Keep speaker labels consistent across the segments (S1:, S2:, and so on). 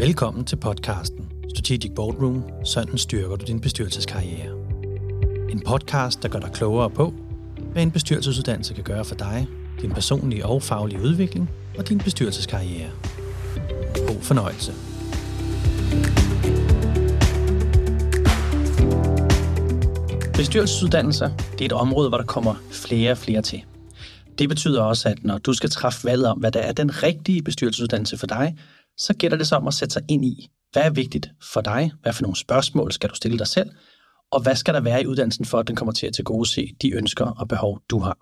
S1: Velkommen til podcasten Strategic Boardroom. Sådan styrker du din bestyrelseskarriere. En podcast, der gør dig klogere på, hvad en bestyrelsesuddannelse kan gøre for dig, din personlige og faglige udvikling og din bestyrelseskarriere. God fornøjelse. Bestyrelsesuddannelser det er et område, hvor der kommer flere og flere til. Det betyder også, at når du skal træffe valget om, hvad der er den rigtige bestyrelsesuddannelse for dig, så gælder det så om at sætte sig ind i, hvad er vigtigt for dig? Hvad for nogle spørgsmål skal du stille dig selv? Og hvad skal der være i uddannelsen for, at den kommer til at tilgodese de ønsker og behov, du har?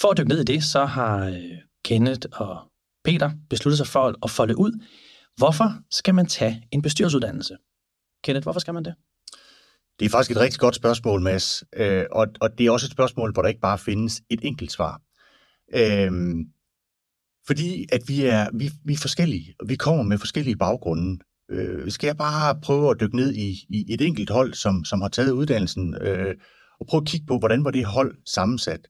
S1: For at dykke ned i det, så har øh, Kenneth og Peter besluttet sig for at folde ud, hvorfor skal man tage en bestyrelsesuddannelse? Kenneth, hvorfor skal man det?
S2: Det er faktisk et rigtig godt spørgsmål, Mads. Øh, og, og det er også et spørgsmål, hvor der ikke bare findes et enkelt svar. Øh, fordi at vi er, vi, vi er forskellige, og vi kommer med forskellige baggrunde. Øh, skal jeg bare prøve at dykke ned i, i et enkelt hold, som, som har taget uddannelsen, øh, og prøve at kigge på, hvordan var det hold sammensat?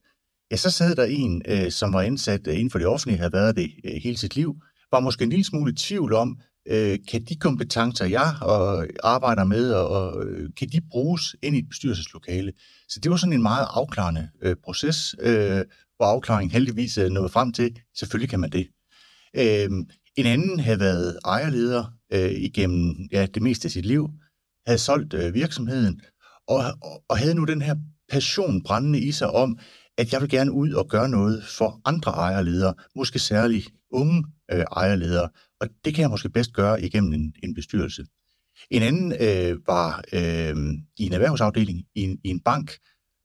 S2: Ja, så sad der en, øh, som var ansat øh, inden for det offentlige, havde været det øh, hele sit liv, var måske en lille smule i tvivl om, øh, kan de kompetencer, jeg og arbejder med, og, og øh, kan de bruges ind i et bestyrelseslokale? Så det var sådan en meget afklarende øh, proces, øh, hvor afklaringen heldigvis er nåede frem til, selvfølgelig kan man det. Øh, en anden havde været ejerleder øh, igennem ja, det meste af sit liv, havde solgt øh, virksomheden, og, og, og havde nu den her passion brændende i sig om, at jeg vil gerne ud og gøre noget for andre ejerledere, måske særligt unge øh, ejerledere, og det kan jeg måske bedst gøre igennem en, en bestyrelse. En anden øh, var øh, i en erhvervsafdeling i en, i en bank,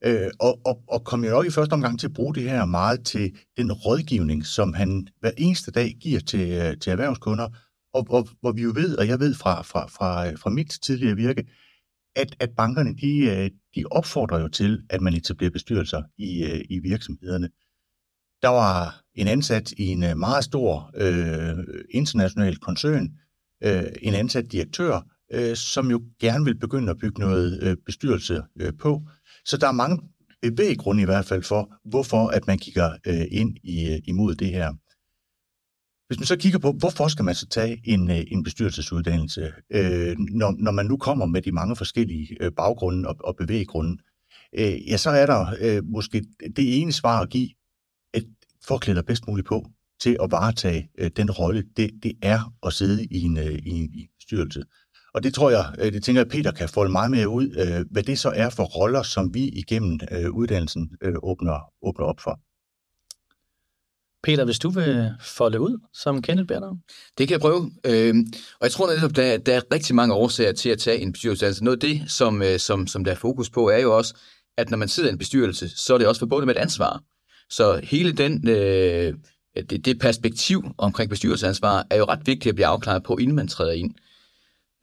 S2: øh, og, og, og kom jo nok i første omgang til at bruge det her meget til den rådgivning, som han hver eneste dag giver til, øh, til erhvervskunder, og, og hvor vi jo ved, og jeg ved fra, fra, fra, øh, fra mit tidligere virke, at, at bankerne de, øh, de opfordrer jo til, at man etablerer bestyrelser i, i virksomhederne. Der var en ansat i en øh, meget stor øh, international koncern, øh, en ansat direktør, øh, som jo gerne vil begynde at bygge noget øh, bestyrelse øh, på. Så der er mange bevæggrunde i hvert fald for, hvorfor at man kigger øh, ind i, øh, imod det her. Hvis man så kigger på, hvorfor skal man så tage en, øh, en bestyrelsesuddannelse, øh, når, når man nu kommer med de mange forskellige øh, baggrunde og, og bevæggrunde, øh, ja, så er der øh, måske det ene svar at give, at forklæder bedst muligt på til at varetage øh, den rolle, det, det er at sidde i en, øh, i en, i en bestyrelse. Og det tror jeg, øh, det tænker jeg, Peter kan folde meget mere ud, øh, hvad det så er for roller, som vi igennem øh, uddannelsen øh, åbner, åbner op for.
S1: Peter, hvis du vil folde ud, som Kenneth beder
S3: Det kan jeg prøve. Øh, og jeg tror netop, der, der er rigtig mange årsager til at tage en bestyrelse. Altså noget af det, som, øh, som, som der er fokus på, er jo også, at når man sidder i en bestyrelse, så er det også forbundet med et ansvar. Så hele den, øh, det, det perspektiv omkring bestyrelsesansvar er jo ret vigtigt at blive afklaret på, inden man træder ind.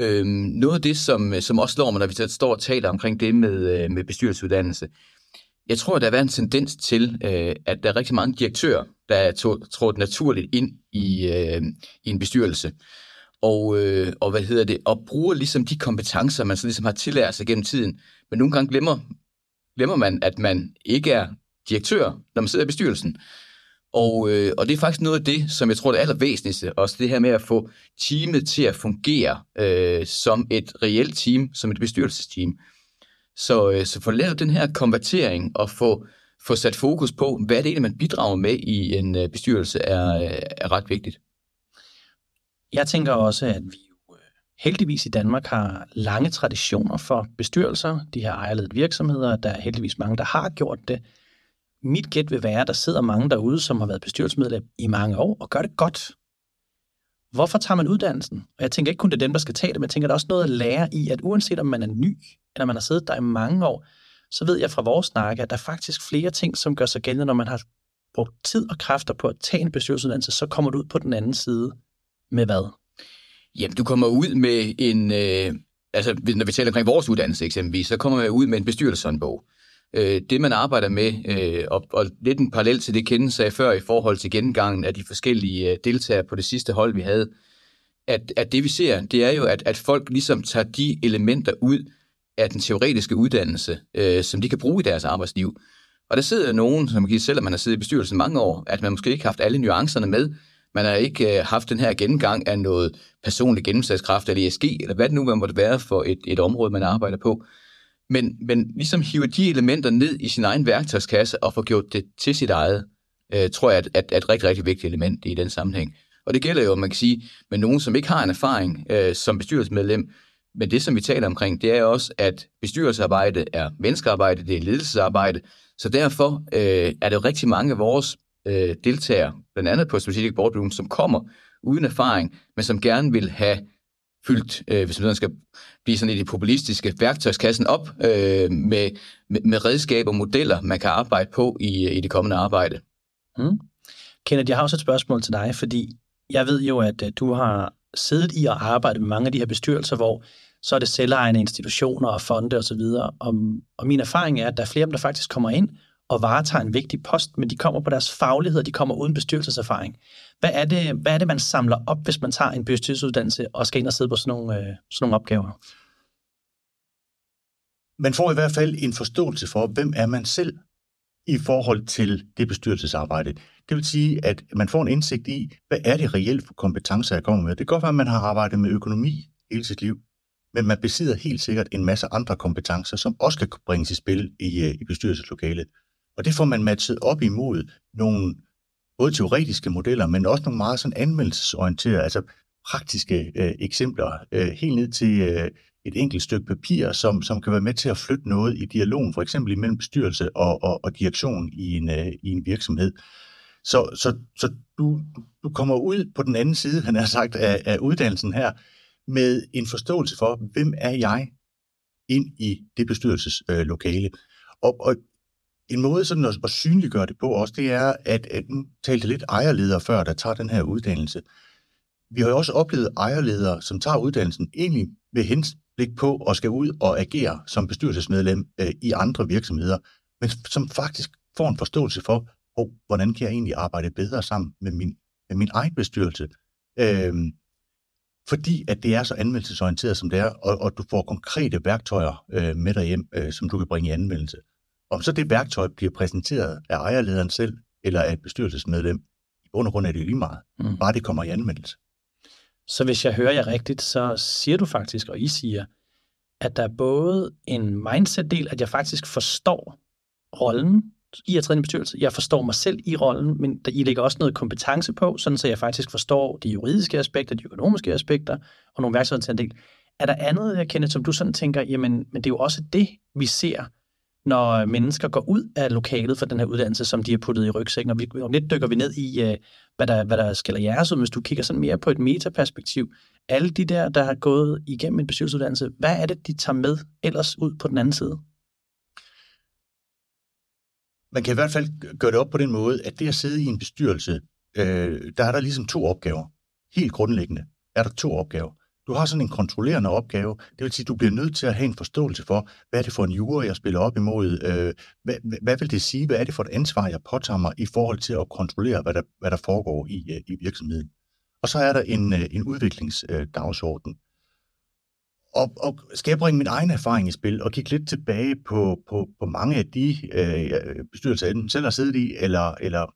S3: Øh, noget af det, som, som også slår mig, når vi står og taler omkring det med, øh, med bestyrelsesuddannelse, jeg tror, der er været en tendens til, øh, at der er rigtig mange direktører, der er trådt naturligt ind i, øh, i en bestyrelse. Og, øh, og hvad hedder det, og bruger ligesom de kompetencer, man så ligesom har tillært sig gennem tiden. Men nogle gange glemmer, glemmer man, at man ikke er direktør, når man sidder i bestyrelsen. Og, øh, og det er faktisk noget af det, som jeg tror er det allervæsentligste, også det her med at få teamet til at fungere øh, som et reelt team, som et bestyrelsesteam. Så, øh, så få lavet den her konvertering og få, få sat fokus på, hvad det egentlig, man bidrager med i en øh, bestyrelse, er, øh, er ret vigtigt.
S1: Jeg tænker også, at vi jo øh, heldigvis i Danmark har lange traditioner for bestyrelser. De her ejerledede virksomheder, der er heldigvis mange, der har gjort det. Mit gæt vil være, at der sidder mange derude, som har været bestyrelsesmedlem i mange år og gør det godt. Hvorfor tager man uddannelsen? Og jeg tænker ikke kun, det er dem, der skal tage det, men jeg tænker, der er også noget at lære i, at uanset om man er ny, eller man har siddet der i mange år, så ved jeg fra vores snakke, at der er faktisk flere ting, som gør sig gældende, når man har brugt tid og kræfter på at tage en bestyrelsesuddannelse, så kommer du ud på den anden side med hvad?
S3: Jamen, du kommer ud med en... Øh, altså, når vi taler omkring vores uddannelse eksempelvis, så kommer man ud med en bestyrelseshåndbog. Øh, det, man arbejder med, øh, og, og lidt en parallel til det, Kende sagde før i forhold til gengangen af de forskellige øh, deltagere på det sidste hold, vi havde, at, at det, vi ser, det er jo, at, at folk ligesom tager de elementer ud af den teoretiske uddannelse, øh, som de kan bruge i deres arbejdsliv. Og der sidder nogen, som kan selvom man har siddet i bestyrelsen mange år, at man måske ikke har haft alle nuancerne med, Man har ikke øh, haft den her gennemgang af noget personlig gennemslagskraft eller ESG, eller hvad det nu man måtte være for et, et område, man arbejder på. Men, men ligesom hive de elementer ned i sin egen værktøjskasse og få gjort det til sit eget, øh, tror jeg er et, et rigtig, rigtig vigtigt element i den sammenhæng. Og det gælder jo, man kan sige, med nogen, som ikke har en erfaring øh, som bestyrelsesmedlem, men det, som vi taler omkring, det er også, at bestyrelsesarbejde er menneskearbejde, det er ledelsesarbejde, så derfor øh, er det jo rigtig mange af vores øh, deltagere, blandt andet på Strategic Boardroom, som kommer uden erfaring, men som gerne vil have fyldt, øh, hvis man skal blive sådan i det populistiske, værktøjskassen op øh, med, med, med redskaber og modeller, man kan arbejde på i, i det kommende arbejde.
S1: Mm. Kenneth, jeg har også et spørgsmål til dig, fordi jeg ved jo, at øh, du har siddet i og arbejdet med mange af de her bestyrelser, hvor så er det selvejende institutioner og fonde osv. Og, og, og min erfaring er, at der er flere af dem, der faktisk kommer ind og varetager en vigtig post, men de kommer på deres faglighed, og de kommer uden bestyrelseserfaring. Hvad er, det, hvad er det, man samler op, hvis man tager en bestyrelsesuddannelse og skal ind og sidde på sådan nogle, øh, sådan nogle opgaver?
S2: Man får i hvert fald en forståelse for, hvem er man selv i forhold til det bestyrelsesarbejde. Det vil sige, at man får en indsigt i, hvad er det reelt for kompetencer, jeg kommer med. Det kan godt være, at man har arbejdet med økonomi hele sit liv, men man besidder helt sikkert en masse andre kompetencer, som også kan bringes i spil i, øh, i bestyrelseslokalet. Og det får man matchet op imod nogle både teoretiske modeller, men også nogle meget sådan anvendelsesorienterede, altså praktiske øh, eksempler, øh, helt ned til øh, et enkelt stykke papir, som, som kan være med til at flytte noget i dialogen, for eksempel imellem bestyrelse og, og, og direktion i en, øh, i en virksomhed. Så, så, så du, du kommer ud på den anden side, han har sagt, af, af uddannelsen her, med en forståelse for, hvem er jeg ind i det bestyrelseslokale. Og, og en måde sådan at, at synliggøre det på også, det er, at, at nu talte lidt ejerledere før, der tager den her uddannelse. Vi har jo også oplevet ejerledere, som tager uddannelsen egentlig med henblik på at skal ud og agere som bestyrelsesmedlem øh, i andre virksomheder, men som faktisk får en forståelse for, oh, hvordan kan jeg egentlig arbejde bedre sammen med min, med min egen bestyrelse. Øh, fordi at det er så anvendelsesorienteret, som det er, og, og du får konkrete værktøjer øh, med dig hjem, øh, som du kan bringe i anvendelse. Om så det værktøj bliver præsenteret af ejerlederen selv, eller af et bestyrelsesmedlem, i bund og grund er det lige meget. Mm. Bare det kommer i anvendelse.
S1: Så hvis jeg hører jer rigtigt, så siger du faktisk, og I siger, at der er både en mindset-del, at jeg faktisk forstår rollen i at træne i bestyrelse. Jeg forstår mig selv i rollen, men der, I lægger også noget kompetence på, sådan så jeg faktisk forstår de juridiske aspekter, de økonomiske aspekter, og nogle værktøjer til en del. Er der andet, jeg kender, som du sådan tænker, jamen, men det er jo også det, vi ser, når mennesker går ud af lokalet for den her uddannelse, som de har puttet i rygsækken, og vi, og lidt dykker vi ned i, uh, hvad, der, hvad der skiller jeres ud, hvis du kigger sådan mere på et metaperspektiv. Alle de der, der har gået igennem en bestyrelsesuddannelse, hvad er det, de tager med ellers ud på den anden side?
S2: Man kan i hvert fald gøre det op på den måde, at det at sidde i en bestyrelse, øh, der er der ligesom to opgaver. Helt grundlæggende er der to opgaver. Du har sådan en kontrollerende opgave. Det vil sige, du bliver nødt til at have en forståelse for, hvad er det for en jure, jeg spiller op imod? Øh, hvad, hvad vil det sige? Hvad er det for et ansvar, jeg påtager mig i forhold til at kontrollere, hvad der, hvad der foregår i, øh, i virksomheden? Og så er der en, øh, en udviklingsdagsorden. Og, og skal jeg bringe min egen erfaring i spil og kigge lidt tilbage på, på, på mange af de øh, bestyrelser, jeg selv har siddet i, eller, eller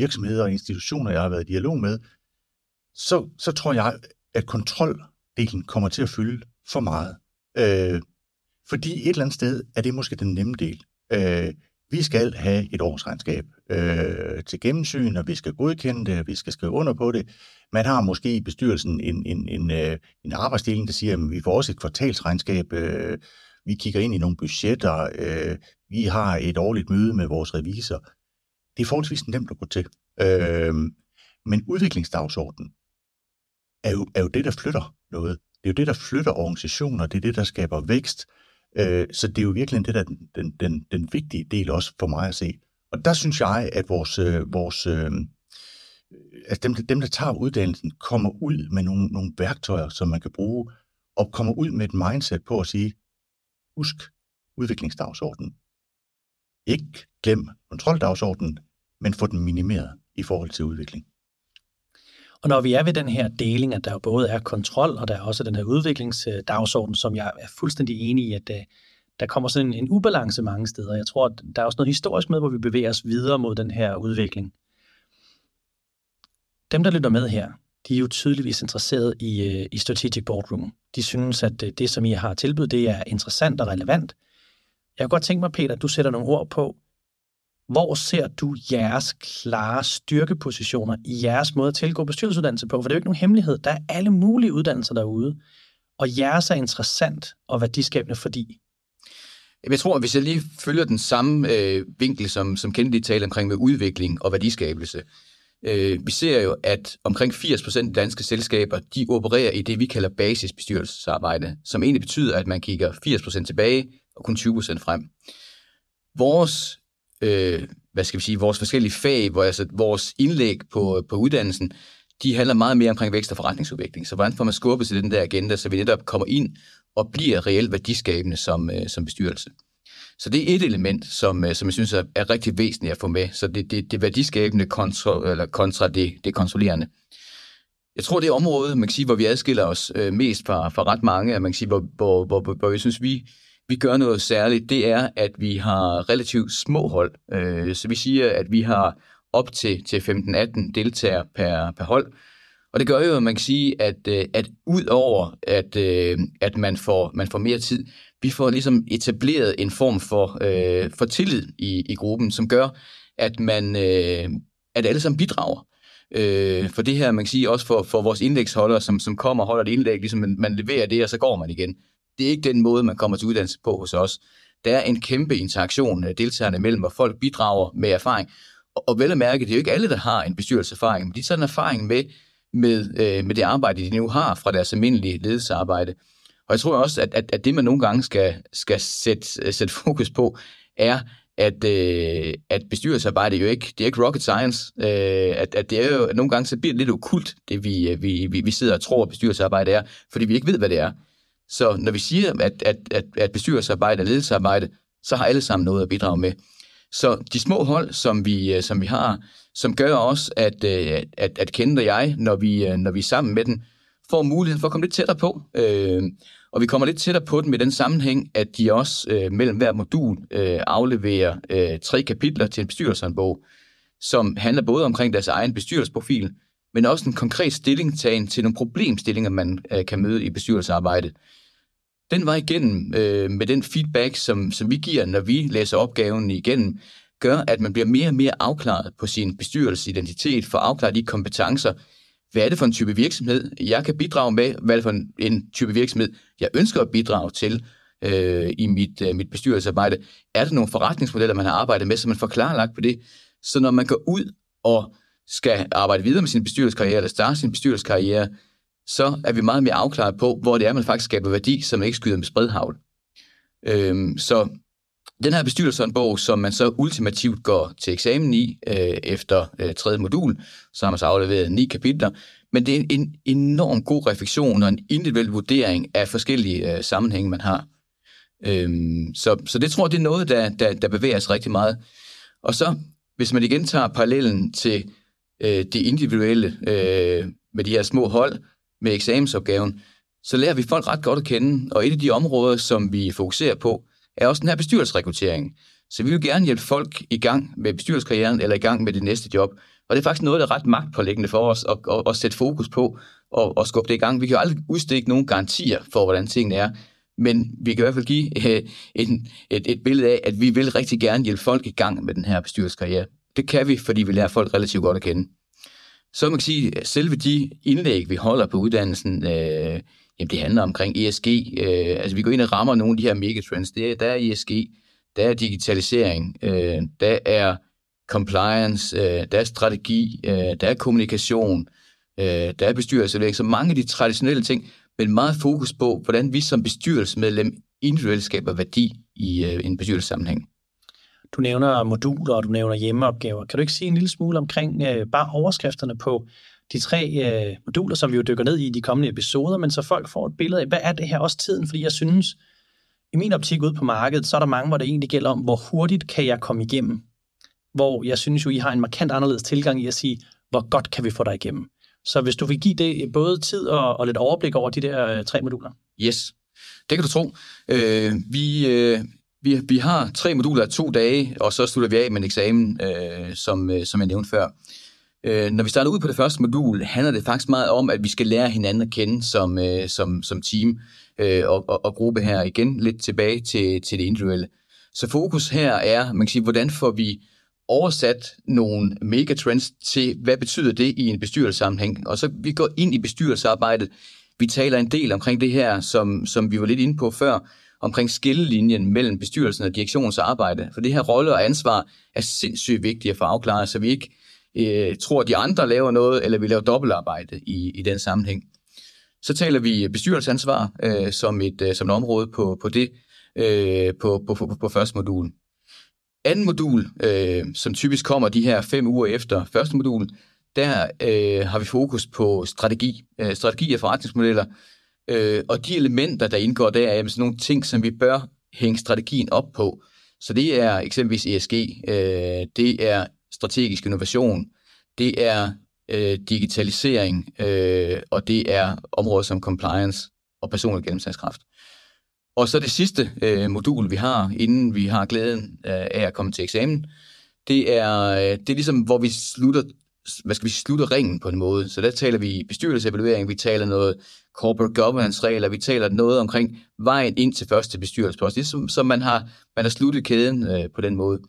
S2: virksomheder og institutioner, jeg har været i dialog med, så, så tror jeg, at kontroldelen kommer til at fylde for meget. Øh, fordi et eller andet sted er det måske den nemme del. Øh, vi skal have et årsregnskab øh, til gennemsyn, og vi skal godkende det, og vi skal skrive under på det. Man har måske i bestyrelsen en, en, en, øh, en arbejdsdeling, der siger, at vi får også et kvartalsregnskab, øh, vi kigger ind i nogle budgetter, øh, vi har et årligt møde med vores revisor. Det er forholdsvis nemt at gå til. Øh, men udviklingsdagsordenen er jo, er jo det, der flytter noget. Det er jo det, der flytter organisationer, det er det, der skaber vækst. Øh, så det er jo virkelig det, der den, den, den, den vigtige del også for mig at se. Og der synes jeg, at vores, øh, vores øh, altså dem, dem, der tager uddannelsen, kommer ud med nogle, nogle værktøjer, som man kan bruge, og kommer ud med et mindset på at sige, husk udviklingsdagsordenen. Ikke glem kontroldagsordenen, men få den minimeret i forhold til udvikling.
S1: Og når vi er ved den her deling, at der jo både er kontrol, og der er også den her udviklingsdagsorden, som jeg er fuldstændig enig i, at øh, der kommer sådan en, ubalance mange steder. Jeg tror, at der er også noget historisk med, hvor vi bevæger os videre mod den her udvikling. dem, der lytter med her, de er jo tydeligvis interesseret i, øh, i Strategic Boardroom. De synes, at øh, det, som I har tilbudt, det er interessant og relevant. Jeg kunne godt tænke mig, Peter, at du sætter nogle ord på, hvor ser du jeres klare styrkepositioner i jeres måde at tilgå bestyrelsesuddannelse på? For det er jo ikke nogen hemmelighed. Der er alle mulige uddannelser derude, og jeres er interessant og værdiskabende, fordi
S3: jeg tror, at hvis jeg lige følger den samme øh, vinkel, som, som Kennedy talte omkring med udvikling og værdiskabelse, øh, vi ser jo, at omkring 80% af danske selskaber, de opererer i det, vi kalder basisbestyrelsesarbejde, som egentlig betyder, at man kigger 80% tilbage og kun 20% frem. Vores, øh, hvad skal vi sige, vores forskellige fag, hvor, altså, vores indlæg på, på uddannelsen, de handler meget mere omkring vækst og forretningsudvikling. Så hvordan får man skubbet til den der agenda, så vi netop kommer ind og bliver reelt værdiskabende som, øh, som bestyrelse. Så det er et element, som, øh, som jeg synes er, er rigtig væsentligt at få med. Så det, det, det værdiskabende kontra, eller kontra det, det kontrollerende. Jeg tror, det er området, man kan sige, hvor vi adskiller os øh, mest fra, fra ret mange, at man kan sige, hvor, hvor, hvor, hvor, hvor jeg synes, vi, vi gør noget særligt, det er, at vi har relativt små hold. Øh, så vi siger, at vi har op til, til 15-18 deltagere per, per hold. Og det gør jo, at man kan sige, at, øh, at ud over, at, øh, at man, får, man får mere tid, vi får ligesom etableret en form for, øh, for tillid i, i gruppen, som gør, at man øh, at alle sammen bidrager. Øh, for det her, man kan sige, også for, for vores indlægsholdere, som, som kommer og holder et indlæg, ligesom man, man leverer det, og så går man igen. Det er ikke den måde, man kommer til uddannelse på hos os. Der er en kæmpe interaktion af deltagerne imellem, hvor folk bidrager med erfaring. Og, og vel at mærke, det er jo ikke alle, der har en bestyrelseserfaring, men de har sådan en erfaring med, med, øh, med det arbejde, de nu har fra deres almindelige ledelsesarbejde. Og jeg tror også, at, at, at det, man nogle gange skal, skal sætte, øh, sætte fokus på, er, at, øh, at bestyrelsesarbejde jo ikke, det er ikke rocket science, øh, at, at det er jo, at nogle gange så bliver det lidt okult, det vi, øh, vi, vi, vi sidder og tror, at bestyrelsesarbejde er, fordi vi ikke ved, hvad det er. Så når vi siger, at, at, at, at bestyrelsesarbejde er ledelsesarbejde, så har alle sammen noget at bidrage med. Så de små hold, som vi, øh, som vi har, som gør også, øh, at, at, at Kende og jeg, når vi, øh, når vi er sammen med den, får muligheden for at komme lidt tættere på. Øh, og vi kommer lidt tættere på den med den sammenhæng, at de også øh, mellem hver modul øh, afleverer øh, tre kapitler til en bestyrelsesbog, som handler både omkring deres egen bestyrelsesprofil, men også en konkret stillingtagen til nogle problemstillinger, man øh, kan møde i bestyrelsesarbejdet. Den var igennem øh, med den feedback, som, som vi giver, når vi læser opgaven igennem, gør, at man bliver mere og mere afklaret på sin bestyrelsesidentitet, for afklaret de kompetencer, hvad er det for en type virksomhed, jeg kan bidrage med, hvad er det for en, en type virksomhed, jeg ønsker at bidrage til øh, i mit, øh, mit bestyrelsesarbejde. Er der nogle forretningsmodeller, man har arbejdet med, så man får klarlagt på det, så når man går ud og skal arbejde videre med sin bestyrelseskarriere, eller starte sin bestyrelseskarriere, så er vi meget mere afklaret på, hvor det er, man faktisk skaber værdi, så man ikke skyder med spredhavl. Øhm, så den her bestyrelseshåndbog, som man så ultimativt går til eksamen i øh, efter øh, tredje modul, så har man så afleveret ni kapitler, men det er en enorm god refleksion og en individuel vurdering af forskellige øh, sammenhænge, man har. Øhm, så, så det tror jeg, det er noget, der, der, der bevæger sig rigtig meget. Og så, hvis man igen tager parallellen til øh, det individuelle øh, med de her små hold, med eksamensopgaven, så lærer vi folk ret godt at kende, og et af de områder, som vi fokuserer på, er også den her bestyrelsesrekruttering. Så vi vil gerne hjælpe folk i gang med bestyrelseskarrieren eller i gang med det næste job. Og det er faktisk noget, der er ret magtpålæggende for os at, at, at sætte fokus på og, og skubbe det i gang. Vi kan jo aldrig udstikke nogen garantier for, hvordan tingene er, men vi kan i hvert fald give øh, et, et, et billede af, at vi vil rigtig gerne hjælpe folk i gang med den her bestyrelseskarriere. Det kan vi, fordi vi lærer folk relativt godt at kende. Så man kan sige, at selve de indlæg, vi holder på uddannelsen, øh, jamen det handler omkring ESG. Øh, altså vi går ind og rammer nogle af de her megatrends. Det er, der er ESG, der er digitalisering, øh, der er compliance, øh, der er strategi, øh, der er kommunikation, øh, der er bestyrelse. Så mange af de traditionelle ting, men meget fokus på, hvordan vi som bestyrelsesmedlem individuelt skaber værdi i øh, en bestyrelsessammenhæng.
S1: Du nævner moduler, og du nævner hjemmeopgaver. Kan du ikke sige en lille smule omkring øh, bare overskrifterne på de tre øh, moduler, som vi jo dykker ned i i de kommende episoder, men så folk får et billede af, hvad er det her også tiden? Fordi jeg synes, i min optik ude på markedet, så er der mange, hvor det egentlig gælder om, hvor hurtigt kan jeg komme igennem? Hvor jeg synes jo, I har en markant anderledes tilgang i at sige, hvor godt kan vi få dig igennem? Så hvis du vil give det både tid og, og lidt overblik over de der øh, tre moduler.
S3: Yes, det kan du tro. Øh, vi, øh, vi, vi har tre moduler af to dage, og så slutter vi af med en eksamen, øh, som, øh, som jeg nævnte før. Øh, når vi starter ud på det første modul, handler det faktisk meget om, at vi skal lære hinanden at kende som, øh, som, som team øh, og, og, og gruppe her. Igen lidt tilbage til, til det individuelle. Så fokus her er, man kan sige, hvordan får vi oversat nogle megatrends til, hvad betyder det i en bestyrelsessammenhæng. Og så vi går ind i bestyrelsesarbejdet. Vi taler en del omkring det her, som, som vi var lidt inde på før, omkring skillelinjen mellem bestyrelsen og direktionens arbejde. For det her rolle og ansvar er sindssygt vigtigt at få afklaret, så vi ikke øh, tror, at de andre laver noget, eller vi laver dobbeltarbejde i, i den sammenhæng. Så taler vi bestyrelsesansvar øh, som, et, øh, som et område på, på det, øh, på, på, på, på første modul. Anden modul, øh, som typisk kommer de her fem uger efter første modul, der øh, har vi fokus på strategi, øh, strategi og forretningsmodeller, øh, og de elementer, der indgår der, er sådan nogle ting, som vi bør hænge strategien op på. Så det er eksempelvis ESG, øh, det er strategisk innovation, det er øh, digitalisering, øh, og det er områder som compliance og personlig gennemsagskraft. Og så det sidste øh, modul, vi har, inden vi har glæden øh, af at komme til eksamen, det er, øh, det er ligesom, hvor vi slutter, hvad skal vi slutte ringen på en måde. Så der taler vi bestyrelsesevaluering, vi taler noget corporate governance-regler, vi taler noget omkring vejen ind til første bestyrelsespost, ligesom, som man har, man har sluttet kæden øh, på den måde.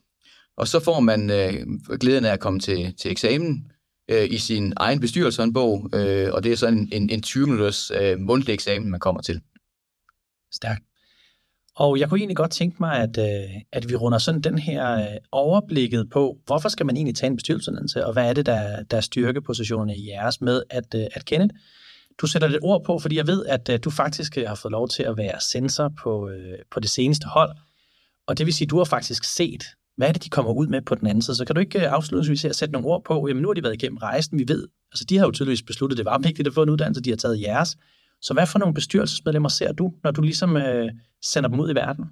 S3: Og så får man øh, glæden af at komme til, til eksamen øh, i sin egen bestyrelseshåndbog, øh, og det er sådan en, en, en 20 minutters øh, mundtlig eksamen, man kommer til.
S1: Stærkt. Og jeg kunne egentlig godt tænke mig, at, øh, at vi runder sådan den her øh, overblikket på, hvorfor skal man egentlig tage en bestyrelsesuddannelse, og hvad er det, der, der er styrkepositionerne i jeres med at, øh, at kende? Du sætter lidt ord på, fordi jeg ved, at øh, du faktisk øh, har fået lov til at være sensor på, øh, på det seneste hold, og det vil sige, at du har faktisk set, hvad er det, de kommer ud med på den anden side? Så kan du ikke afslutningsvis her sætte nogle ord på, jamen nu har de været igennem rejsen, vi ved, altså de har jo tydeligvis besluttet, at det var vigtigt at få en uddannelse, de har taget jeres, så hvad for nogle bestyrelsesmedlemmer ser du, når du ligesom øh, sender dem ud i verden?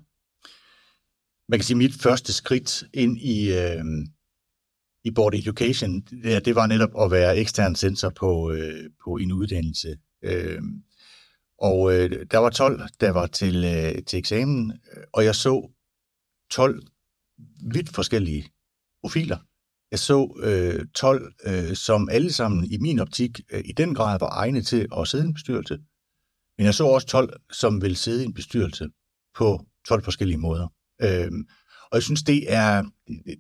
S2: Man kan sige, at mit første skridt ind i, øh, i Board Education, det, det var netop at være ekstern sensor på, øh, på en uddannelse. Øh, og øh, der var 12, der var til, øh, til eksamen, og jeg så 12 vidt forskellige profiler. Jeg så øh, 12, øh, som alle sammen i min optik øh, i den grad var egnet til at sidde i en bestyrelse. Men jeg så også 12, som vil sidde i en bestyrelse på 12 forskellige måder. Øhm, og jeg synes, det er,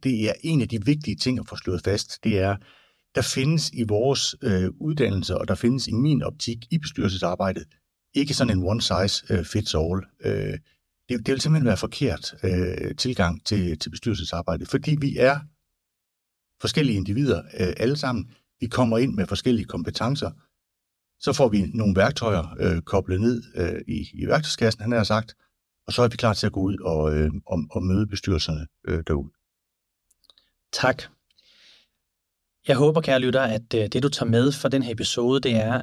S2: det er en af de vigtige ting at få slået fast. Det er, der findes i vores øh, uddannelse, og der findes i min optik i bestyrelsesarbejdet, ikke sådan en one size øh, fits all. Øh, det, det vil simpelthen være forkert øh, tilgang til, til bestyrelsesarbejdet, fordi vi er forskellige individer øh, alle sammen. Vi kommer ind med forskellige kompetencer, så får vi nogle værktøjer øh, koblet ned øh, i, i værktøjskassen, han har sagt, og så er vi klar til at gå ud og, øh, og, og møde bestyrelserne øh, derude.
S1: Tak. Jeg håber, kære lytter, at øh, det, du tager med fra den her episode, det er,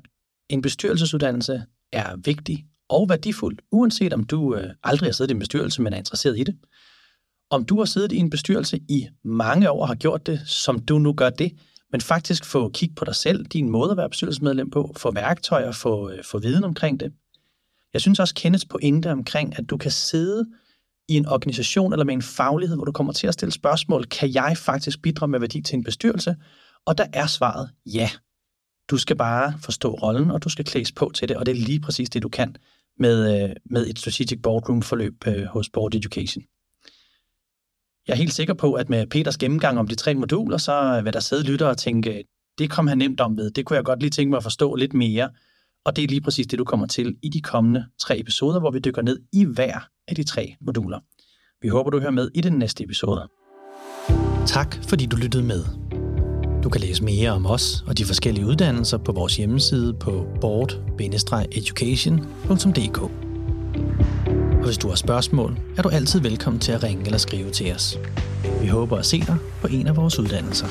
S1: en bestyrelsesuddannelse er vigtig og værdifuld, uanset om du øh, aldrig har siddet i en bestyrelse, men er interesseret i det. Om du har siddet i en bestyrelse i mange år og har gjort det, som du nu gør det, men faktisk få kig på dig selv, din måde at være bestyrelsesmedlem på, få værktøjer, få, øh, få viden omkring det. Jeg synes også, Kenneths pointe omkring, at du kan sidde i en organisation eller med en faglighed, hvor du kommer til at stille spørgsmål, kan jeg faktisk bidrage med værdi til en bestyrelse? Og der er svaret ja. Du skal bare forstå rollen, og du skal klædes på til det, og det er lige præcis det, du kan med, øh, med et strategic boardroom-forløb øh, hos Board Education. Jeg er helt sikker på, at med Peters gennemgang om de tre moduler, så vil der sidde lytter og tænke, det kom han nemt om ved, det kunne jeg godt lige tænke mig at forstå lidt mere. Og det er lige præcis det, du kommer til i de kommende tre episoder, hvor vi dykker ned i hver af de tre moduler. Vi håber, du hører med i den næste episode. Tak, fordi du lyttede med. Du kan læse mere om os og de forskellige uddannelser på vores hjemmeside på board-education.dk. Og hvis du har spørgsmål, er du altid velkommen til at ringe eller skrive til os. Vi håber at se dig på en af vores uddannelser.